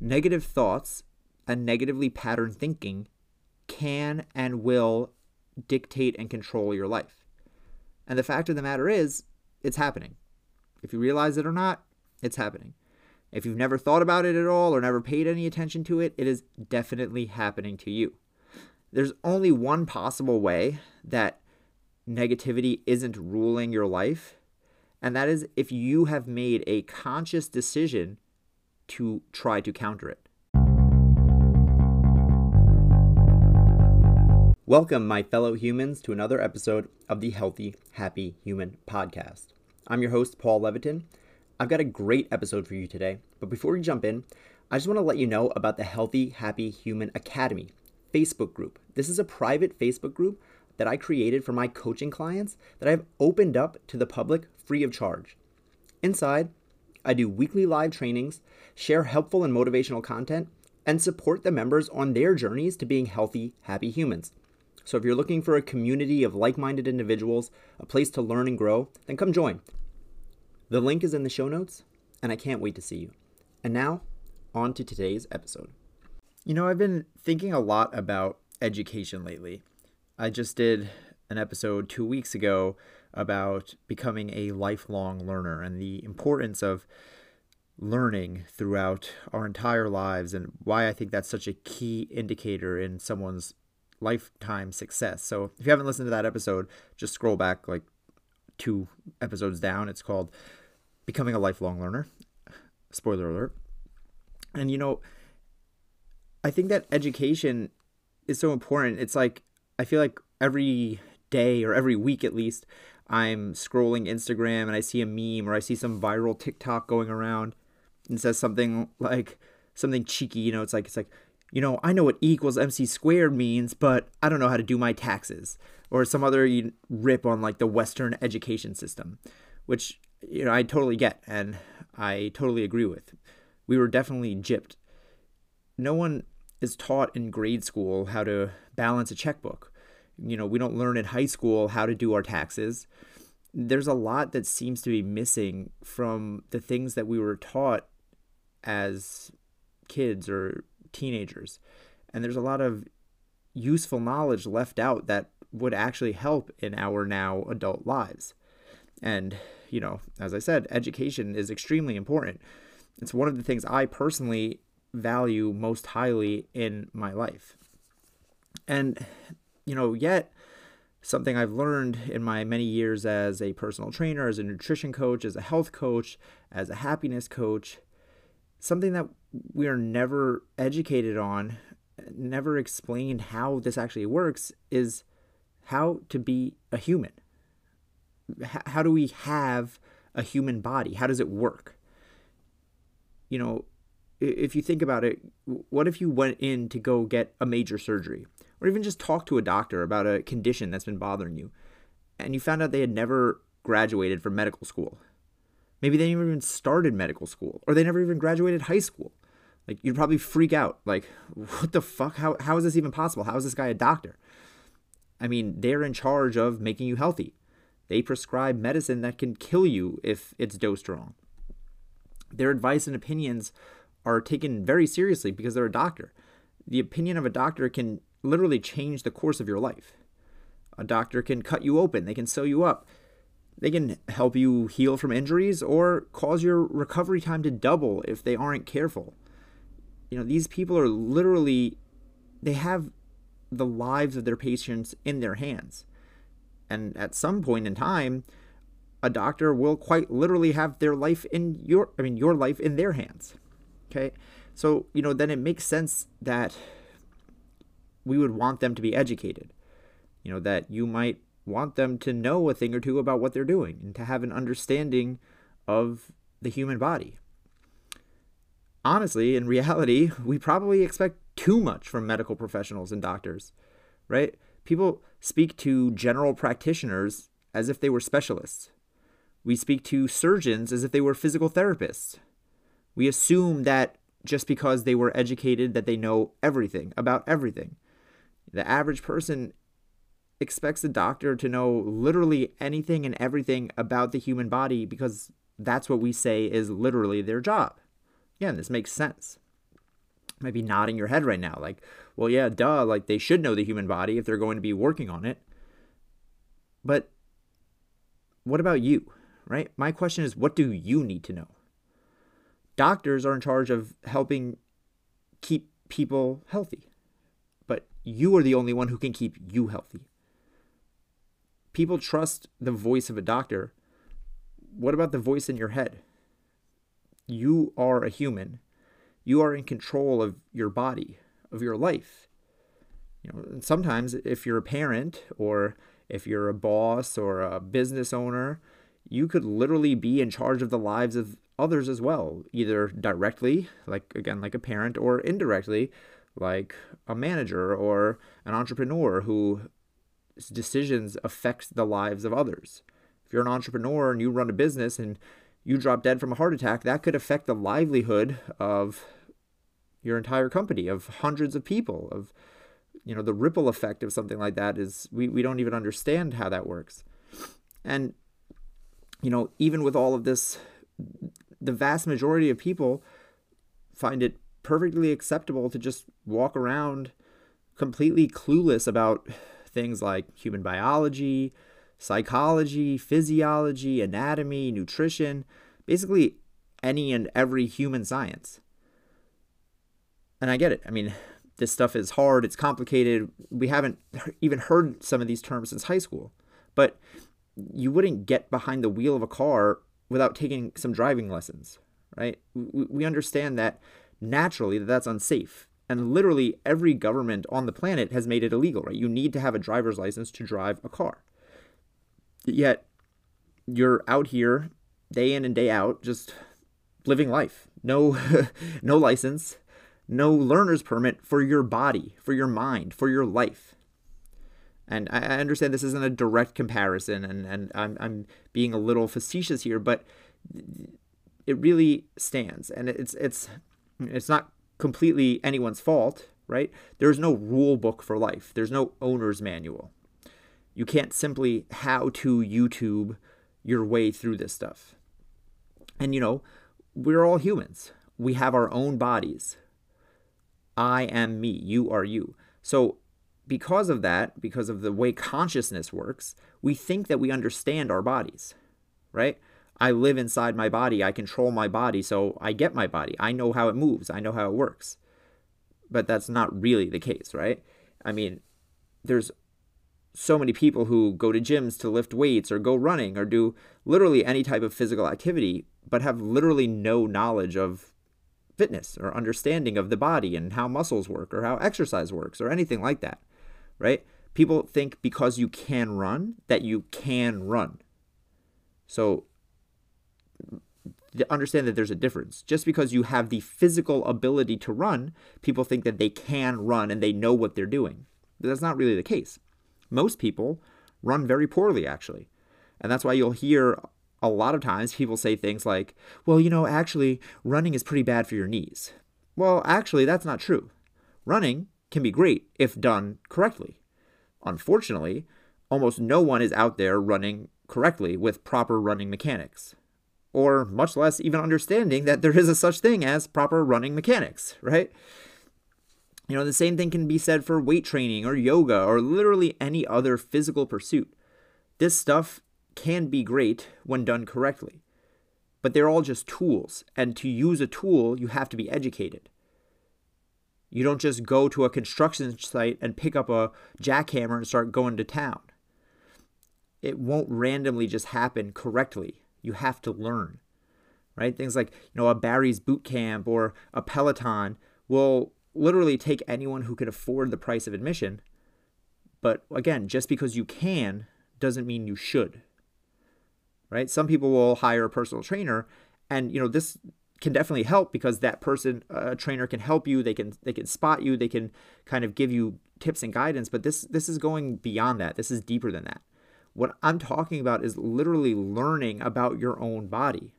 Negative thoughts and negatively patterned thinking can and will dictate and control your life. And the fact of the matter is, it's happening. If you realize it or not, it's happening. If you've never thought about it at all or never paid any attention to it, it is definitely happening to you. There's only one possible way that negativity isn't ruling your life, and that is if you have made a conscious decision to try to counter it. Welcome, my fellow humans, to another episode of the Healthy, Happy Human podcast. I'm your host, Paul Leviton. I've got a great episode for you today, but before we jump in, I just want to let you know about the Healthy, Happy Human Academy Facebook group. This is a private Facebook group that I created for my coaching clients that I've opened up to the public free of charge. Inside, I do weekly live trainings, share helpful and motivational content, and support the members on their journeys to being healthy, happy humans. So if you're looking for a community of like minded individuals, a place to learn and grow, then come join. The link is in the show notes, and I can't wait to see you. And now, on to today's episode. You know, I've been thinking a lot about education lately. I just did an episode two weeks ago about becoming a lifelong learner and the importance of learning throughout our entire lives and why I think that's such a key indicator in someone's lifetime success. So if you haven't listened to that episode, just scroll back like two episodes down. It's called Becoming a Lifelong Learner. Spoiler alert. And you know, I think that education is so important. It's like I feel like every day or every week at least, I'm scrolling Instagram and I see a meme or I see some viral TikTok going around and says something like something cheeky, you know, it's like it's like, you know, I know what E equals MC squared means, but I don't know how to do my taxes. Or some other rip on like the Western education system, which, you know, I totally get and I totally agree with. We were definitely gypped. No one is taught in grade school how to balance a checkbook. You know, we don't learn in high school how to do our taxes. There's a lot that seems to be missing from the things that we were taught as kids or teenagers. And there's a lot of useful knowledge left out that would actually help in our now adult lives. And, you know, as I said, education is extremely important. It's one of the things I personally value most highly in my life. And, you know, yet something I've learned in my many years as a personal trainer, as a nutrition coach, as a health coach, as a happiness coach, something that we are never educated on, never explained how this actually works is how to be a human. How do we have a human body? How does it work? You know, if you think about it, what if you went in to go get a major surgery or even just talk to a doctor about a condition that's been bothering you and you found out they had never graduated from medical school? Maybe they never even started medical school or they never even graduated high school. Like you'd probably freak out. Like, what the fuck? How, how is this even possible? How is this guy a doctor? I mean, they're in charge of making you healthy. They prescribe medicine that can kill you if it's dosed wrong. Their advice and opinions are taken very seriously because they're a doctor. The opinion of a doctor can literally change the course of your life. A doctor can cut you open, they can sew you up, they can help you heal from injuries or cause your recovery time to double if they aren't careful. You know, these people are literally, they have the lives of their patients in their hands. And at some point in time, a doctor will quite literally have their life in your, I mean, your life in their hands. Okay. So, you know, then it makes sense that we would want them to be educated. You know, that you might want them to know a thing or two about what they're doing and to have an understanding of the human body. Honestly, in reality, we probably expect too much from medical professionals and doctors, right? People speak to general practitioners as if they were specialists. We speak to surgeons as if they were physical therapists. We assume that just because they were educated that they know everything about everything. The average person expects a doctor to know literally anything and everything about the human body because that's what we say is literally their job. Again, this makes sense. might be nodding your head right now like well yeah duh like they should know the human body if they're going to be working on it but what about you right my question is what do you need to know doctors are in charge of helping keep people healthy but you are the only one who can keep you healthy. People trust the voice of a doctor. What about the voice in your head? You are a human. You are in control of your body, of your life. You know, sometimes if you're a parent or if you're a boss or a business owner, you could literally be in charge of the lives of others as well, either directly, like again, like a parent, or indirectly, like a manager or an entrepreneur whose decisions affect the lives of others. If you're an entrepreneur and you run a business and you drop dead from a heart attack, that could affect the livelihood of your entire company of hundreds of people of you know the ripple effect of something like that is we, we don't even understand how that works and you know even with all of this the vast majority of people find it perfectly acceptable to just walk around completely clueless about things like human biology psychology physiology anatomy nutrition basically any and every human science and I get it. I mean, this stuff is hard, it's complicated. We haven't even heard some of these terms since high school. But you wouldn't get behind the wheel of a car without taking some driving lessons, right? We understand that naturally that that's unsafe. And literally every government on the planet has made it illegal, right? You need to have a driver's license to drive a car. Yet you're out here day in and day out just living life. No no license, no learner's permit for your body, for your mind, for your life. And I understand this isn't a direct comparison, and, and I'm, I'm being a little facetious here, but it really stands. And it's, it's, it's not completely anyone's fault, right? There's no rule book for life, there's no owner's manual. You can't simply how to YouTube your way through this stuff. And, you know, we're all humans. We have our own bodies. I am me, you are you. So, because of that, because of the way consciousness works, we think that we understand our bodies, right? I live inside my body, I control my body, so I get my body. I know how it moves, I know how it works. But that's not really the case, right? I mean, there's so many people who go to gyms to lift weights or go running or do literally any type of physical activity, but have literally no knowledge of fitness or understanding of the body and how muscles work or how exercise works or anything like that, right? People think because you can run that you can run. So understand that there's a difference. Just because you have the physical ability to run, people think that they can run and they know what they're doing. But that's not really the case. Most people run very poorly, actually. And that's why you'll hear a lot of times people say things like, well, you know, actually, running is pretty bad for your knees. Well, actually, that's not true. Running can be great if done correctly. Unfortunately, almost no one is out there running correctly with proper running mechanics, or much less even understanding that there is a such thing as proper running mechanics, right? You know, the same thing can be said for weight training or yoga or literally any other physical pursuit. This stuff can be great when done correctly. But they're all just tools, and to use a tool, you have to be educated. You don't just go to a construction site and pick up a jackhammer and start going to town. It won't randomly just happen correctly. You have to learn, right? Things like, you know, a Barry's boot camp or a Peloton will literally take anyone who can afford the price of admission. But again, just because you can doesn't mean you should right? Some people will hire a personal trainer, and you know this can definitely help because that person, a trainer, can help you. They can they can spot you. They can kind of give you tips and guidance. But this this is going beyond that. This is deeper than that. What I'm talking about is literally learning about your own body.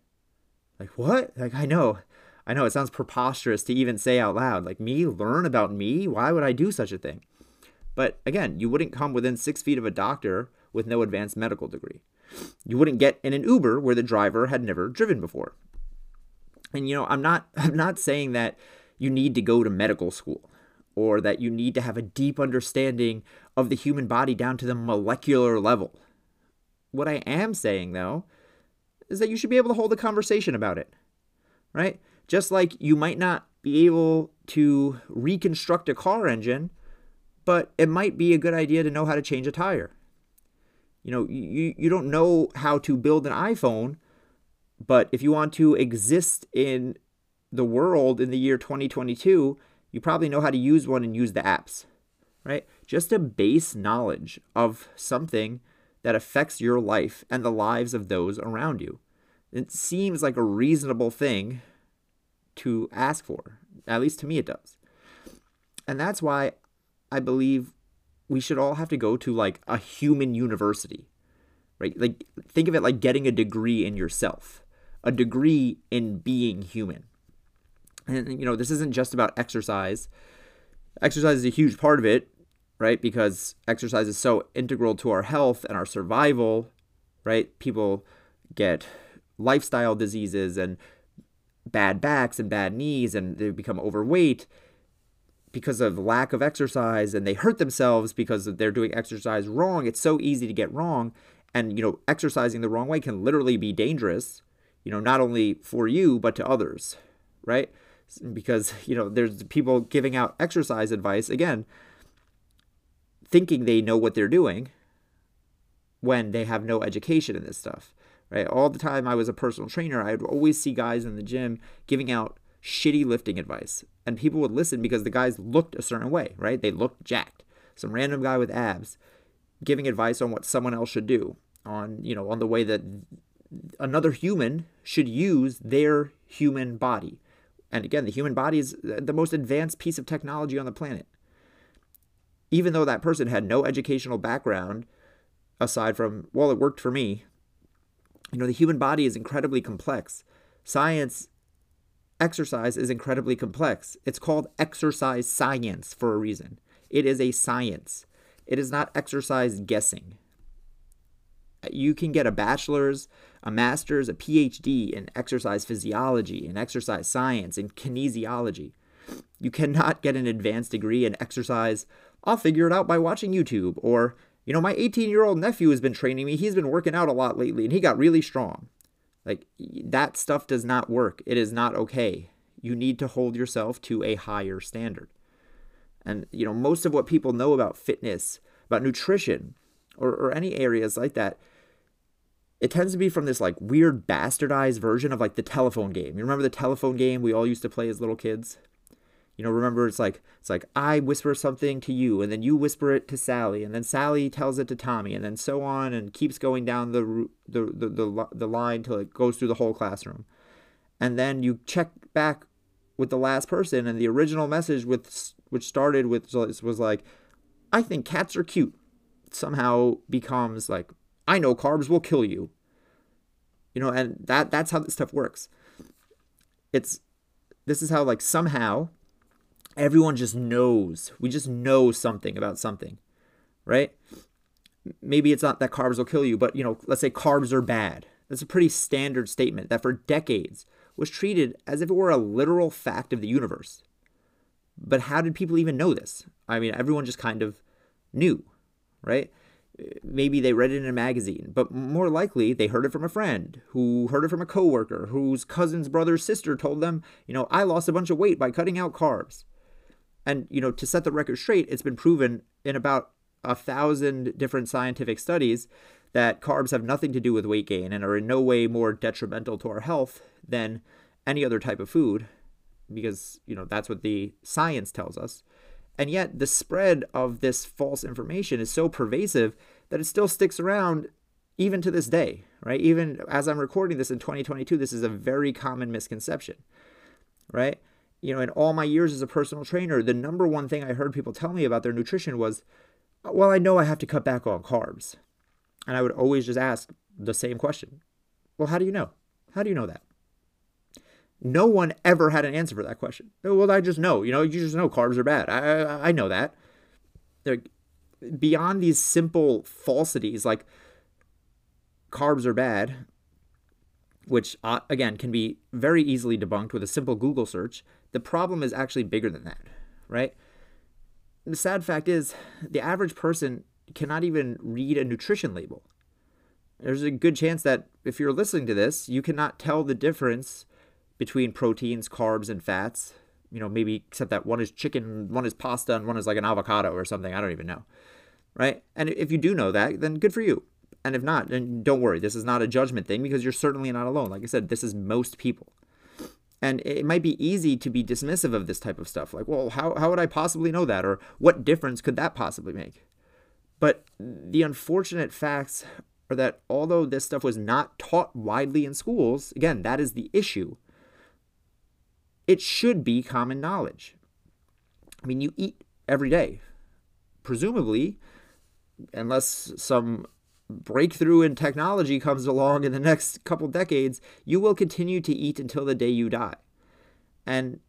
Like what? Like I know. I know it sounds preposterous to even say out loud. Like me learn about me? Why would I do such a thing? But again, you wouldn't come within six feet of a doctor with no advanced medical degree. You wouldn't get in an Uber where the driver had never driven before. And you know, I'm not I'm not saying that you need to go to medical school or that you need to have a deep understanding of the human body down to the molecular level. What I am saying, though, is that you should be able to hold a conversation about it, right? Just like you might not be able to reconstruct a car engine, but it might be a good idea to know how to change a tire. You know, you, you don't know how to build an iPhone, but if you want to exist in the world in the year 2022, you probably know how to use one and use the apps, right? Just a base knowledge of something that affects your life and the lives of those around you. It seems like a reasonable thing to ask for. At least to me, it does. And that's why I believe we should all have to go to like a human university, right? Like, think of it like getting a degree in yourself, a degree in being human. And, you know, this isn't just about exercise. Exercise is a huge part of it, right? Because exercise is so integral to our health and our survival, right? People get lifestyle diseases and bad backs and bad knees and they become overweight because of lack of exercise and they hurt themselves because they're doing exercise wrong. It's so easy to get wrong. And, you know, exercising the wrong way can literally be dangerous, you know, not only for you, but to others, right? Because, you know, there's people giving out exercise advice, again, thinking they know what they're doing when they have no education in this stuff, right? All the time I was a personal trainer, I'd always see guys in the gym giving out shitty lifting advice. And people would listen because the guys looked a certain way, right? They looked jacked. Some random guy with abs giving advice on what someone else should do, on, you know, on the way that another human should use their human body. And again, the human body is the most advanced piece of technology on the planet. Even though that person had no educational background, aside from, well, it worked for me, you know, the human body is incredibly complex. Science exercise is incredibly complex. It's called exercise science for a reason. It is a science. It is not exercise guessing. You can get a bachelor's, a master's, a PhD in exercise physiology, in exercise science, in kinesiology. You cannot get an advanced degree in exercise. I'll figure it out by watching YouTube. Or, you know, my 18 year old nephew has been training me. He's been working out a lot lately and he got really strong. Like that stuff does not work. It is not okay. You need to hold yourself to a higher standard. And you know, most of what people know about fitness, about nutrition, or, or any areas like that, it tends to be from this like weird bastardized version of like the telephone game. You remember the telephone game we all used to play as little kids? You know, remember it's like it's like I whisper something to you, and then you whisper it to Sally, and then Sally tells it to Tommy, and then so on, and keeps going down the the the the, the line till it goes through the whole classroom, and then you check back with the last person, and the original message with which started with was like, I think cats are cute, somehow becomes like, I know carbs will kill you. You know, and that that's how this stuff works. It's this is how like somehow everyone just knows. We just know something about something, right? Maybe it's not that carbs will kill you, but you know, let's say carbs are bad. That's a pretty standard statement that for decades was treated as if it were a literal fact of the universe. But how did people even know this? I mean, everyone just kind of knew, right? Maybe they read it in a magazine, but more likely they heard it from a friend who heard it from a coworker whose cousin's brother's sister told them, you know, I lost a bunch of weight by cutting out carbs. And, you know, to set the record straight, it's been proven in about a thousand different scientific studies that carbs have nothing to do with weight gain and are in no way more detrimental to our health than any other type of food because, you know, that's what the science tells us. And yet, the spread of this false information is so pervasive that it still sticks around even to this day, right? Even as I'm recording this in 2022, this is a very common misconception, right? You know, in all my years as a personal trainer, the number one thing I heard people tell me about their nutrition was, well, I know I have to cut back on carbs. And I would always just ask the same question Well, how do you know? How do you know that? No one ever had an answer for that question. Well, I just know, you know, you just know carbs are bad. I, I know that. They're, beyond these simple falsities like carbs are bad, which uh, again can be very easily debunked with a simple Google search, the problem is actually bigger than that, right? The sad fact is, the average person cannot even read a nutrition label. There's a good chance that if you're listening to this, you cannot tell the difference between proteins, carbs, and fats. You know, maybe except that one is chicken, one is pasta, and one is like an avocado or something. I don't even know. Right? And if you do know that, then good for you. And if not, then don't worry. This is not a judgment thing because you're certainly not alone. Like I said, this is most people. And it might be easy to be dismissive of this type of stuff. Like, well, how, how would I possibly know that? Or what difference could that possibly make? But the unfortunate facts are that although this stuff was not taught widely in schools, again, that is the issue, it should be common knowledge. I mean, you eat every day. Presumably, unless some breakthrough in technology comes along in the next couple decades, you will continue to eat until the day you die. And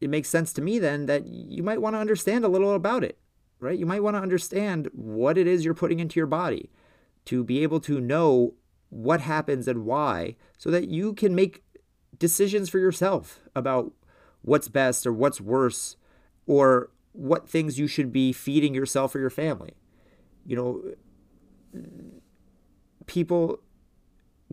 it makes sense to me then that you might want to understand a little about it, right? You might want to understand what it is you're putting into your body to be able to know what happens and why so that you can make decisions for yourself about what's best or what's worse or what things you should be feeding yourself or your family. You know, people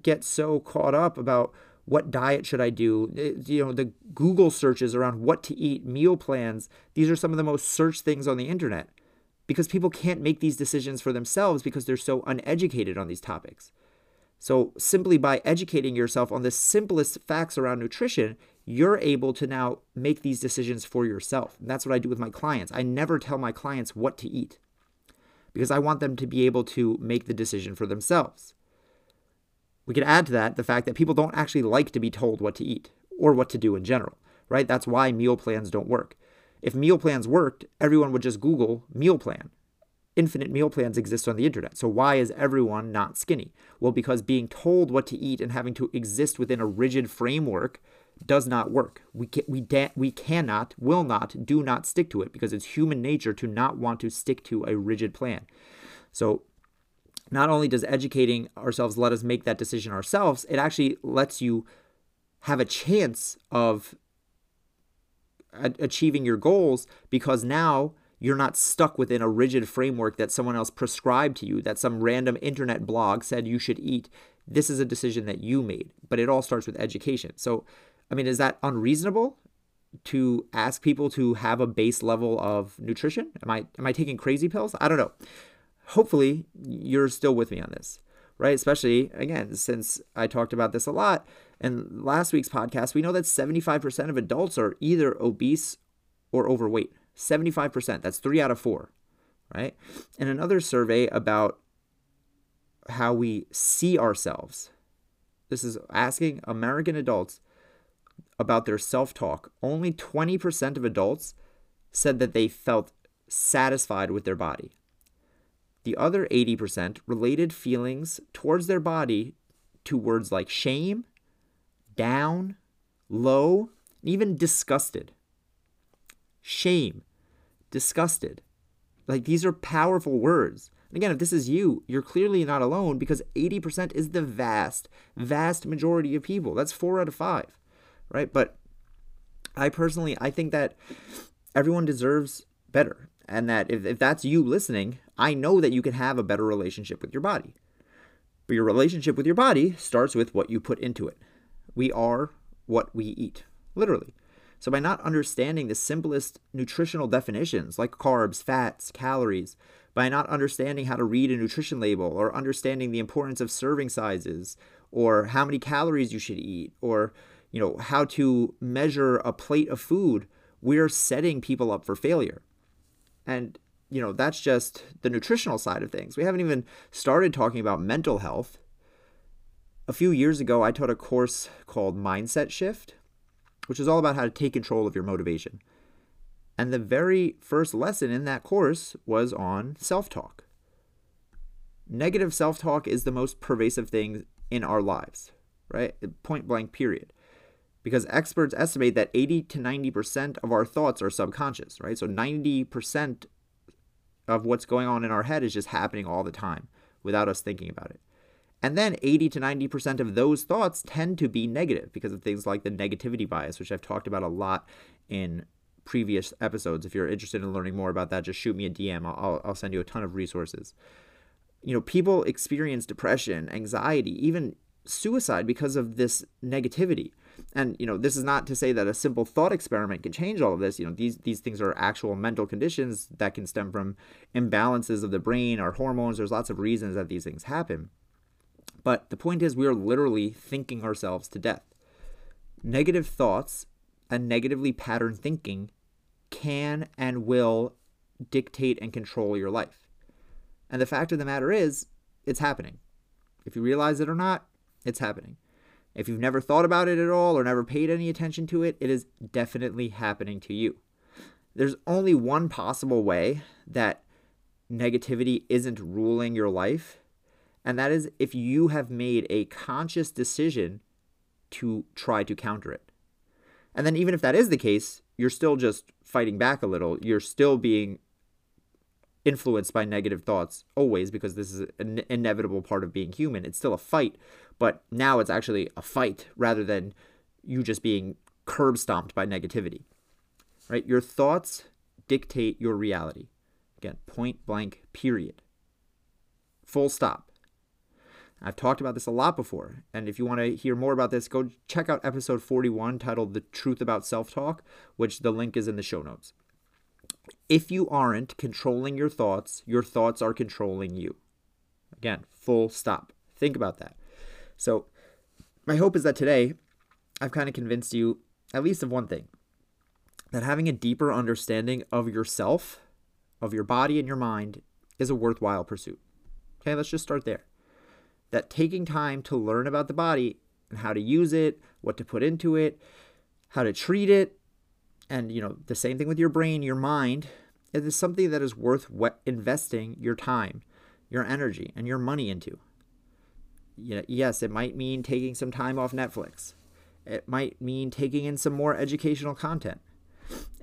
get so caught up about what diet should I do? Eh, you know, the Google searches around what to eat, meal plans, these are some of the most searched things on the internet because people can't make these decisions for themselves because they're so uneducated on these topics. So, simply by educating yourself on the simplest facts around nutrition, you're able to now make these decisions for yourself. And that's what I do with my clients. I never tell my clients what to eat because I want them to be able to make the decision for themselves. We could add to that the fact that people don't actually like to be told what to eat or what to do in general, right? That's why meal plans don't work. If meal plans worked, everyone would just Google meal plan. Infinite meal plans exist on the internet. So why is everyone not skinny? Well, because being told what to eat and having to exist within a rigid framework does not work. We can, we da- we cannot, will not, do not stick to it because it's human nature to not want to stick to a rigid plan. So not only does educating ourselves let us make that decision ourselves, it actually lets you have a chance of achieving your goals because now you're not stuck within a rigid framework that someone else prescribed to you, that some random internet blog said you should eat. This is a decision that you made, but it all starts with education. So, I mean, is that unreasonable to ask people to have a base level of nutrition? Am I am I taking crazy pills? I don't know. Hopefully, you're still with me on this right? Especially, again, since I talked about this a lot in last week's podcast, we know that 75% of adults are either obese or overweight. 75%. That's three out of four, right? And another survey about how we see ourselves. This is asking American adults about their self talk. Only 20% of adults said that they felt satisfied with their body. The other 80% related feelings towards their body to words like shame, down, low, even disgusted. Shame, disgusted. Like these are powerful words. And again, if this is you, you're clearly not alone because 80% is the vast, vast majority of people. That's four out of five, right? But I personally, I think that everyone deserves better. And that if, if that's you listening, I know that you can have a better relationship with your body. But your relationship with your body starts with what you put into it. We are what we eat, literally. So, by not understanding the simplest nutritional definitions like carbs, fats, calories, by not understanding how to read a nutrition label or understanding the importance of serving sizes or how many calories you should eat or you know how to measure a plate of food, we're setting people up for failure. And, you know, that's just the nutritional side of things. We haven't even started talking about mental health. A few years ago, I taught a course called Mindset Shift, which is all about how to take control of your motivation. And the very first lesson in that course was on self talk. Negative self talk is the most pervasive thing in our lives, right? Point blank, period because experts estimate that 80 to 90% of our thoughts are subconscious, right? So 90% of what's going on in our head is just happening all the time without us thinking about it. And then 80 to 90% of those thoughts tend to be negative because of things like the negativity bias, which I've talked about a lot in previous episodes. If you're interested in learning more about that, just shoot me a DM. I'll, I'll send you a ton of resources. You know, people experience depression, anxiety, even suicide because of this negativity. And you know, this is not to say that a simple thought experiment can change all of this. You know, these these things are actual mental conditions that can stem from imbalances of the brain or hormones. There's lots of reasons that these things happen. But the point is, we are literally thinking ourselves to death. Negative thoughts and negatively patterned thinking can and will dictate and control your life. And the fact of the matter is, it's happening. If you realize it or not, it's happening. If you've never thought about it at all or never paid any attention to it, it is definitely happening to you. There's only one possible way that negativity isn't ruling your life, and that is if you have made a conscious decision to try to counter it. And then, even if that is the case, you're still just fighting back a little. You're still being influenced by negative thoughts always because this is an inevitable part of being human. It's still a fight, but now it's actually a fight rather than you just being curb stomped by negativity. Right? Your thoughts dictate your reality. Again, point blank, period. Full stop. I've talked about this a lot before. And if you want to hear more about this, go check out episode 41 titled The Truth About Self Talk, which the link is in the show notes. If you aren't controlling your thoughts, your thoughts are controlling you. Again, full stop. Think about that. So, my hope is that today I've kind of convinced you at least of one thing that having a deeper understanding of yourself, of your body and your mind, is a worthwhile pursuit. Okay, let's just start there. That taking time to learn about the body and how to use it, what to put into it, how to treat it, and you know the same thing with your brain your mind it is something that is worth investing your time your energy and your money into you know, yes it might mean taking some time off netflix it might mean taking in some more educational content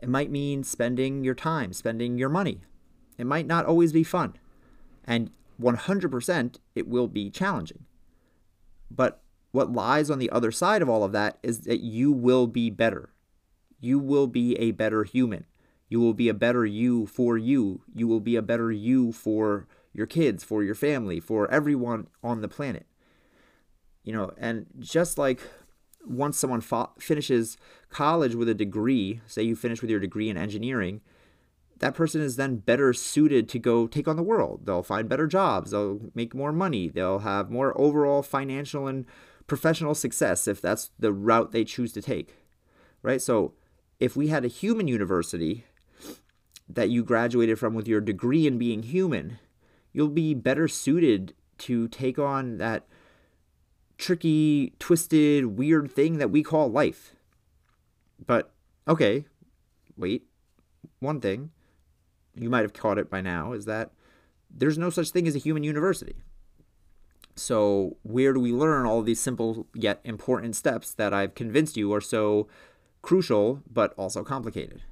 it might mean spending your time spending your money it might not always be fun and 100% it will be challenging but what lies on the other side of all of that is that you will be better you will be a better human. You will be a better you for you. You will be a better you for your kids, for your family, for everyone on the planet. You know, and just like once someone fo- finishes college with a degree, say you finish with your degree in engineering, that person is then better suited to go take on the world. They'll find better jobs, they'll make more money, they'll have more overall financial and professional success if that's the route they choose to take. Right? So if we had a human university that you graduated from with your degree in being human, you'll be better suited to take on that tricky, twisted, weird thing that we call life. But okay, wait. One thing, you might have caught it by now, is that there's no such thing as a human university. So, where do we learn all these simple yet important steps that I've convinced you are so crucial but also complicated.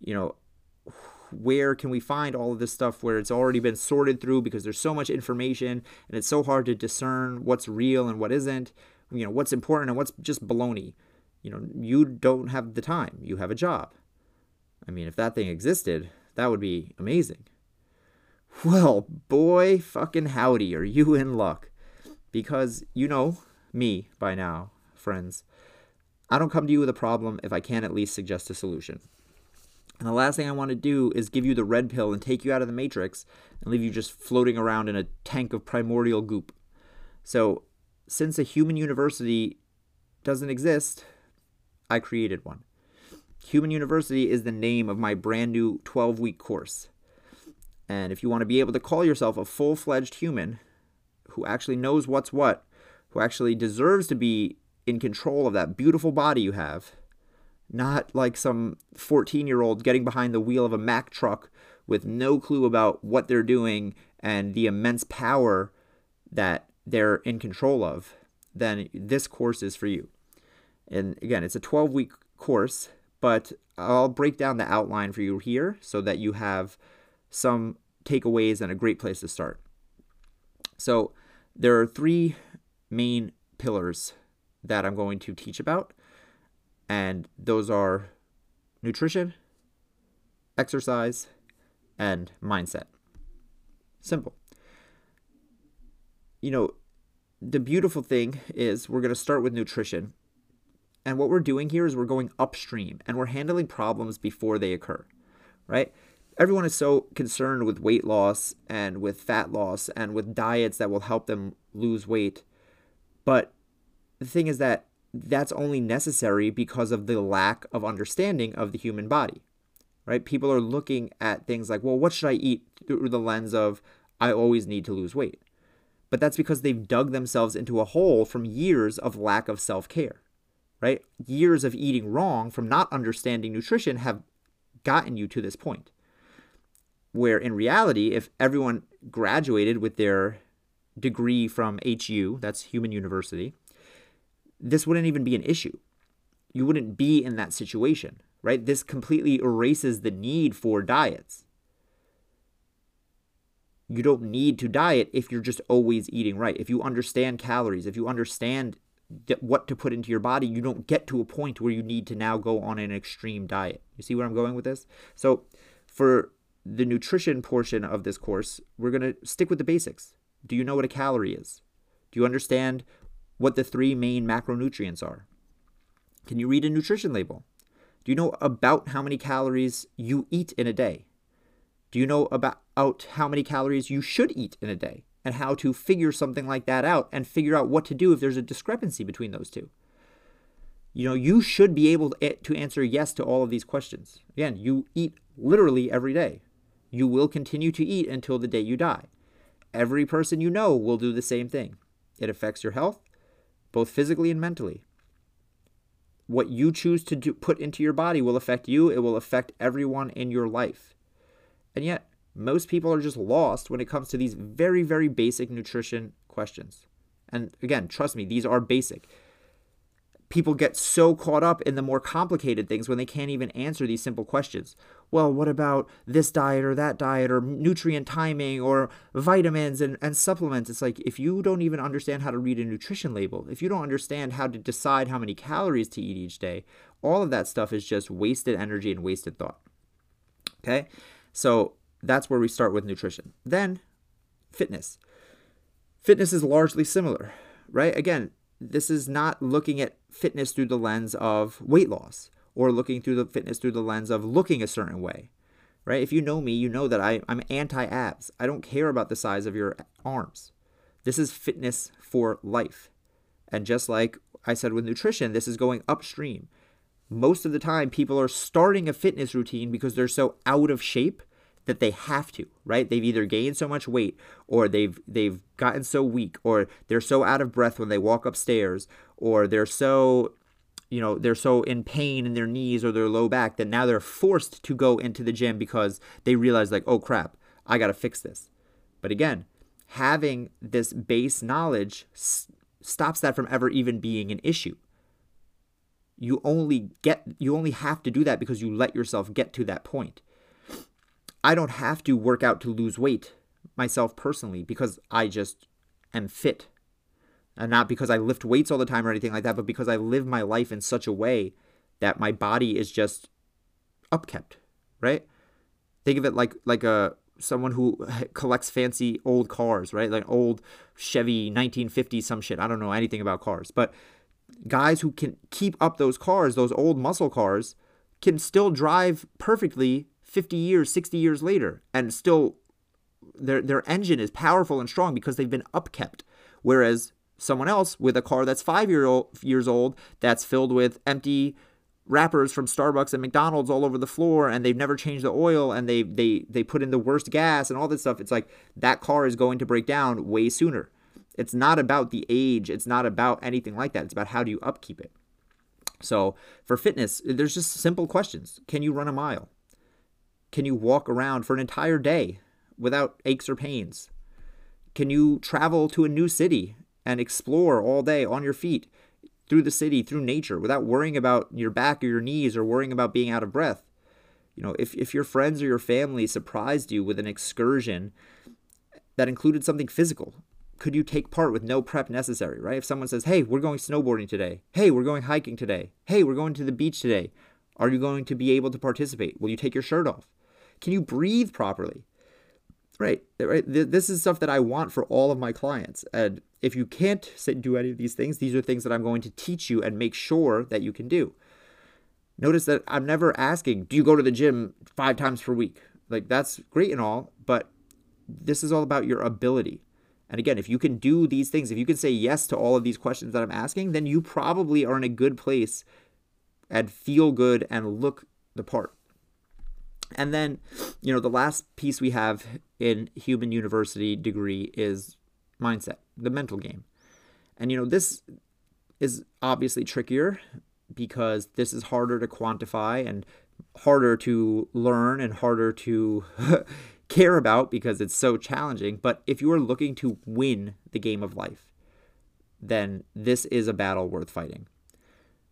You know, where can we find all of this stuff where it's already been sorted through because there's so much information and it's so hard to discern what's real and what isn't, you know, what's important and what's just baloney. You know, you don't have the time. You have a job. I mean, if that thing existed, that would be amazing. Well, boy, fucking howdy, are you in luck? Because you know me by now, friends. I don't come to you with a problem if I can't at least suggest a solution. And the last thing I want to do is give you the red pill and take you out of the matrix and leave you just floating around in a tank of primordial goop. So, since a human university doesn't exist, I created one. Human University is the name of my brand new 12 week course. And if you want to be able to call yourself a full fledged human who actually knows what's what, who actually deserves to be in control of that beautiful body you have, not like some 14 year old getting behind the wheel of a Mack truck with no clue about what they're doing and the immense power that they're in control of, then this course is for you. And again, it's a 12 week course, but I'll break down the outline for you here so that you have some takeaways and a great place to start. So, there are three main pillars that I'm going to teach about. And those are nutrition, exercise, and mindset. Simple. You know, the beautiful thing is we're going to start with nutrition. And what we're doing here is we're going upstream and we're handling problems before they occur, right? Everyone is so concerned with weight loss and with fat loss and with diets that will help them lose weight. But the thing is that that's only necessary because of the lack of understanding of the human body, right? People are looking at things like, well, what should I eat through the lens of I always need to lose weight? But that's because they've dug themselves into a hole from years of lack of self care, right? Years of eating wrong from not understanding nutrition have gotten you to this point. Where in reality, if everyone graduated with their degree from HU, that's Human University, this wouldn't even be an issue. You wouldn't be in that situation, right? This completely erases the need for diets. You don't need to diet if you're just always eating right. If you understand calories, if you understand what to put into your body, you don't get to a point where you need to now go on an extreme diet. You see where I'm going with this? So, for the nutrition portion of this course, we're going to stick with the basics. Do you know what a calorie is? Do you understand what the three main macronutrients are? Can you read a nutrition label? Do you know about how many calories you eat in a day? Do you know about how many calories you should eat in a day and how to figure something like that out and figure out what to do if there's a discrepancy between those two? You know, you should be able to answer yes to all of these questions. Again, you eat literally every day. You will continue to eat until the day you die. Every person you know will do the same thing. It affects your health, both physically and mentally. What you choose to do, put into your body will affect you, it will affect everyone in your life. And yet, most people are just lost when it comes to these very, very basic nutrition questions. And again, trust me, these are basic people get so caught up in the more complicated things when they can't even answer these simple questions. Well, what about this diet or that diet or nutrient timing or vitamins and, and supplements? It's like if you don't even understand how to read a nutrition label, if you don't understand how to decide how many calories to eat each day, all of that stuff is just wasted energy and wasted thought. Okay? So that's where we start with nutrition. Then, fitness. Fitness is largely similar, right? Again, this is not looking at fitness through the lens of weight loss or looking through the fitness through the lens of looking a certain way right? If you know me you know that I, i'm anti-abs. I don't care about the size of your arms. This is fitness for life. And just like i said with nutrition this is going upstream. Most of the time people are starting a fitness routine because they're so out of shape that they have to, right? They've either gained so much weight or they've they've gotten so weak or they're so out of breath when they walk upstairs or they're so you know, they're so in pain in their knees or their low back that now they're forced to go into the gym because they realize like, "Oh crap, I got to fix this." But again, having this base knowledge s- stops that from ever even being an issue. You only get you only have to do that because you let yourself get to that point. I don't have to work out to lose weight myself personally because I just am fit. And not because I lift weights all the time or anything like that, but because I live my life in such a way that my body is just upkept, right? Think of it like like a someone who collects fancy old cars, right? Like old Chevy 1950 some shit. I don't know anything about cars, but guys who can keep up those cars, those old muscle cars, can still drive perfectly 50 years, 60 years later, and still their their engine is powerful and strong because they've been upkept. Whereas someone else with a car that's five year old, years old, that's filled with empty wrappers from Starbucks and McDonald's all over the floor, and they've never changed the oil, and they they they put in the worst gas and all this stuff. It's like that car is going to break down way sooner. It's not about the age. It's not about anything like that. It's about how do you upkeep it. So for fitness, there's just simple questions. Can you run a mile? Can you walk around for an entire day without aches or pains? Can you travel to a new city and explore all day on your feet through the city, through nature, without worrying about your back or your knees or worrying about being out of breath? You know, if, if your friends or your family surprised you with an excursion that included something physical, could you take part with no prep necessary, right? If someone says, hey, we're going snowboarding today, hey, we're going hiking today, hey, we're going to the beach today, Are you going to be able to participate? Will you take your shirt off? Can you breathe properly? Right, right. This is stuff that I want for all of my clients. And if you can't do any of these things, these are things that I'm going to teach you and make sure that you can do. Notice that I'm never asking, do you go to the gym five times per week? Like, that's great and all, but this is all about your ability. And again, if you can do these things, if you can say yes to all of these questions that I'm asking, then you probably are in a good place and feel good and look the part. And then, you know, the last piece we have in human university degree is mindset, the mental game. And, you know, this is obviously trickier because this is harder to quantify and harder to learn and harder to care about because it's so challenging. But if you are looking to win the game of life, then this is a battle worth fighting.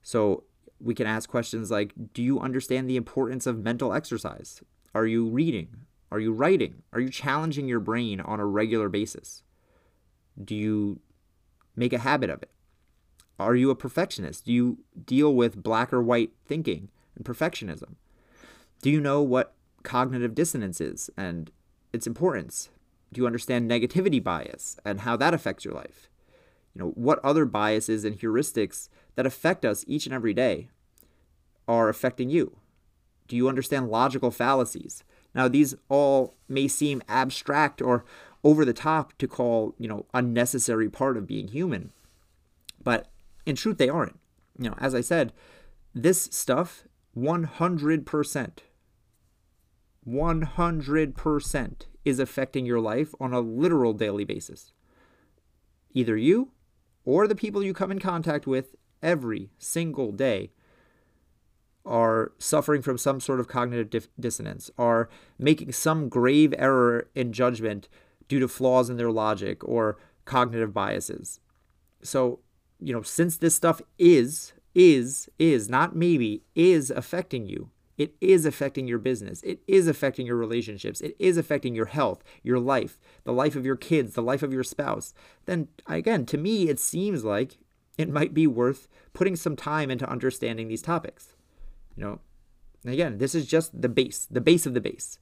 So we can ask questions like Do you understand the importance of mental exercise? Are you reading? Are you writing? Are you challenging your brain on a regular basis? Do you make a habit of it? Are you a perfectionist? Do you deal with black or white thinking and perfectionism? Do you know what cognitive dissonance is and its importance? Do you understand negativity bias and how that affects your life? You know, what other biases and heuristics that affect us each and every day are affecting you? Do you understand logical fallacies? Now, these all may seem abstract or over the top to call, you know, unnecessary part of being human. But in truth, they aren't. You know, as I said, this stuff 100%, 100% is affecting your life on a literal daily basis. Either you or the people you come in contact with every single day are suffering from some sort of cognitive dif- dissonance, are making some grave error in judgment due to flaws in their logic or cognitive biases. So, you know, since this stuff is, is, is, not maybe, is affecting you, it is affecting your business. It is affecting your relationships. It is affecting your health, your life, the life of your kids, the life of your spouse. Then, again, to me, it seems like it might be worth putting some time into understanding these topics. You know, again, this is just the base, the base of the base.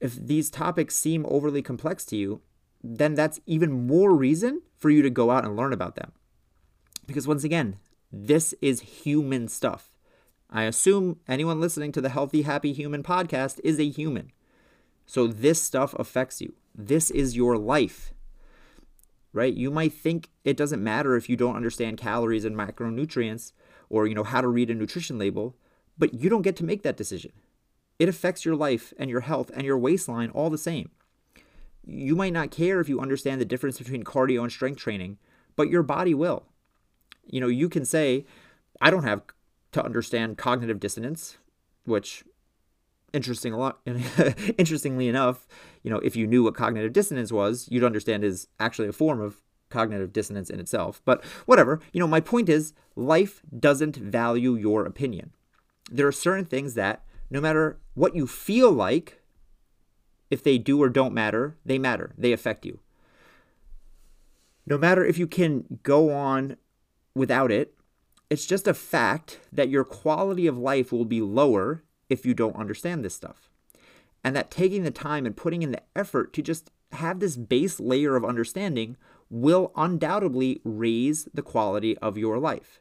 If these topics seem overly complex to you, then that's even more reason for you to go out and learn about them. Because once again, this is human stuff. I assume anyone listening to the Healthy Happy Human podcast is a human. So this stuff affects you. This is your life. Right? You might think it doesn't matter if you don't understand calories and macronutrients or you know how to read a nutrition label, but you don't get to make that decision. It affects your life and your health and your waistline all the same. You might not care if you understand the difference between cardio and strength training, but your body will you know, you can say, I don't have to understand cognitive dissonance, which interesting a lot interestingly enough, you know, if you knew what cognitive dissonance was, you'd understand is actually a form of cognitive dissonance in itself. But whatever, you know, my point is life doesn't value your opinion. There are certain things that no matter what you feel like, if they do or don't matter, they matter. They affect you. No matter if you can go on without it. It's just a fact that your quality of life will be lower if you don't understand this stuff. And that taking the time and putting in the effort to just have this base layer of understanding will undoubtedly raise the quality of your life.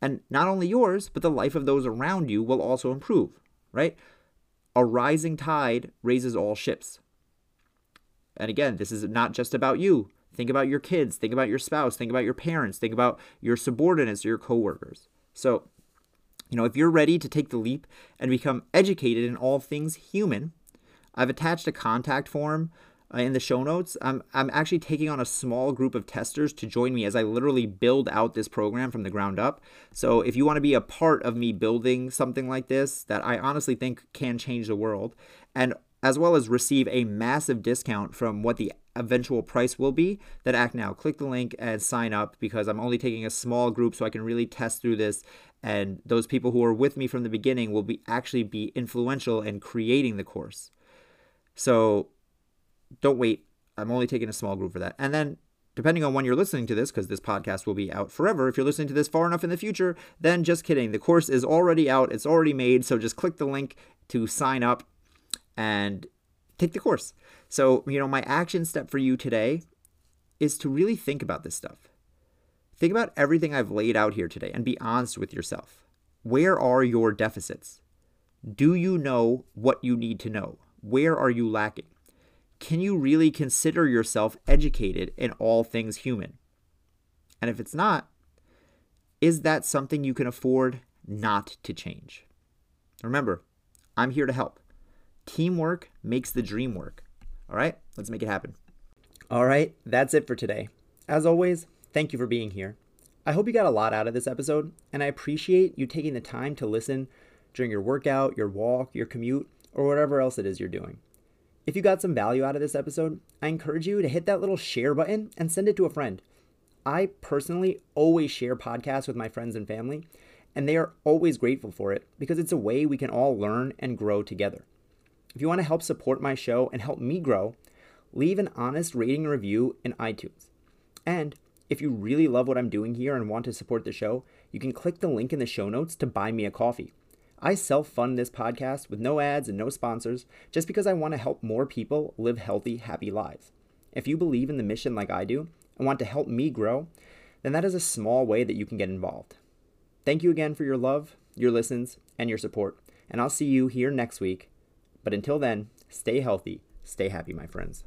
And not only yours, but the life of those around you will also improve, right? A rising tide raises all ships. And again, this is not just about you. Think about your kids, think about your spouse, think about your parents, think about your subordinates or your coworkers. So, you know, if you're ready to take the leap and become educated in all things human, I've attached a contact form uh, in the show notes. I'm, I'm actually taking on a small group of testers to join me as I literally build out this program from the ground up. So if you want to be a part of me building something like this that I honestly think can change the world, and as well as receive a massive discount from what the eventual price will be, then act now. Click the link and sign up because I'm only taking a small group so I can really test through this. And those people who are with me from the beginning will be actually be influential in creating the course. So don't wait. I'm only taking a small group for that. And then depending on when you're listening to this, because this podcast will be out forever, if you're listening to this far enough in the future, then just kidding. The course is already out, it's already made. So just click the link to sign up and take the course. So, you know, my action step for you today is to really think about this stuff. Think about everything I've laid out here today and be honest with yourself. Where are your deficits? Do you know what you need to know? Where are you lacking? Can you really consider yourself educated in all things human? And if it's not, is that something you can afford not to change? Remember, I'm here to help. Teamwork makes the dream work. All right, let's make it happen. All right, that's it for today. As always, thank you for being here. I hope you got a lot out of this episode, and I appreciate you taking the time to listen during your workout, your walk, your commute, or whatever else it is you're doing. If you got some value out of this episode, I encourage you to hit that little share button and send it to a friend. I personally always share podcasts with my friends and family, and they are always grateful for it because it's a way we can all learn and grow together. If you want to help support my show and help me grow, leave an honest rating and review in iTunes. And if you really love what I'm doing here and want to support the show, you can click the link in the show notes to buy me a coffee. I self fund this podcast with no ads and no sponsors just because I want to help more people live healthy, happy lives. If you believe in the mission like I do and want to help me grow, then that is a small way that you can get involved. Thank you again for your love, your listens, and your support, and I'll see you here next week. But until then, stay healthy, stay happy, my friends.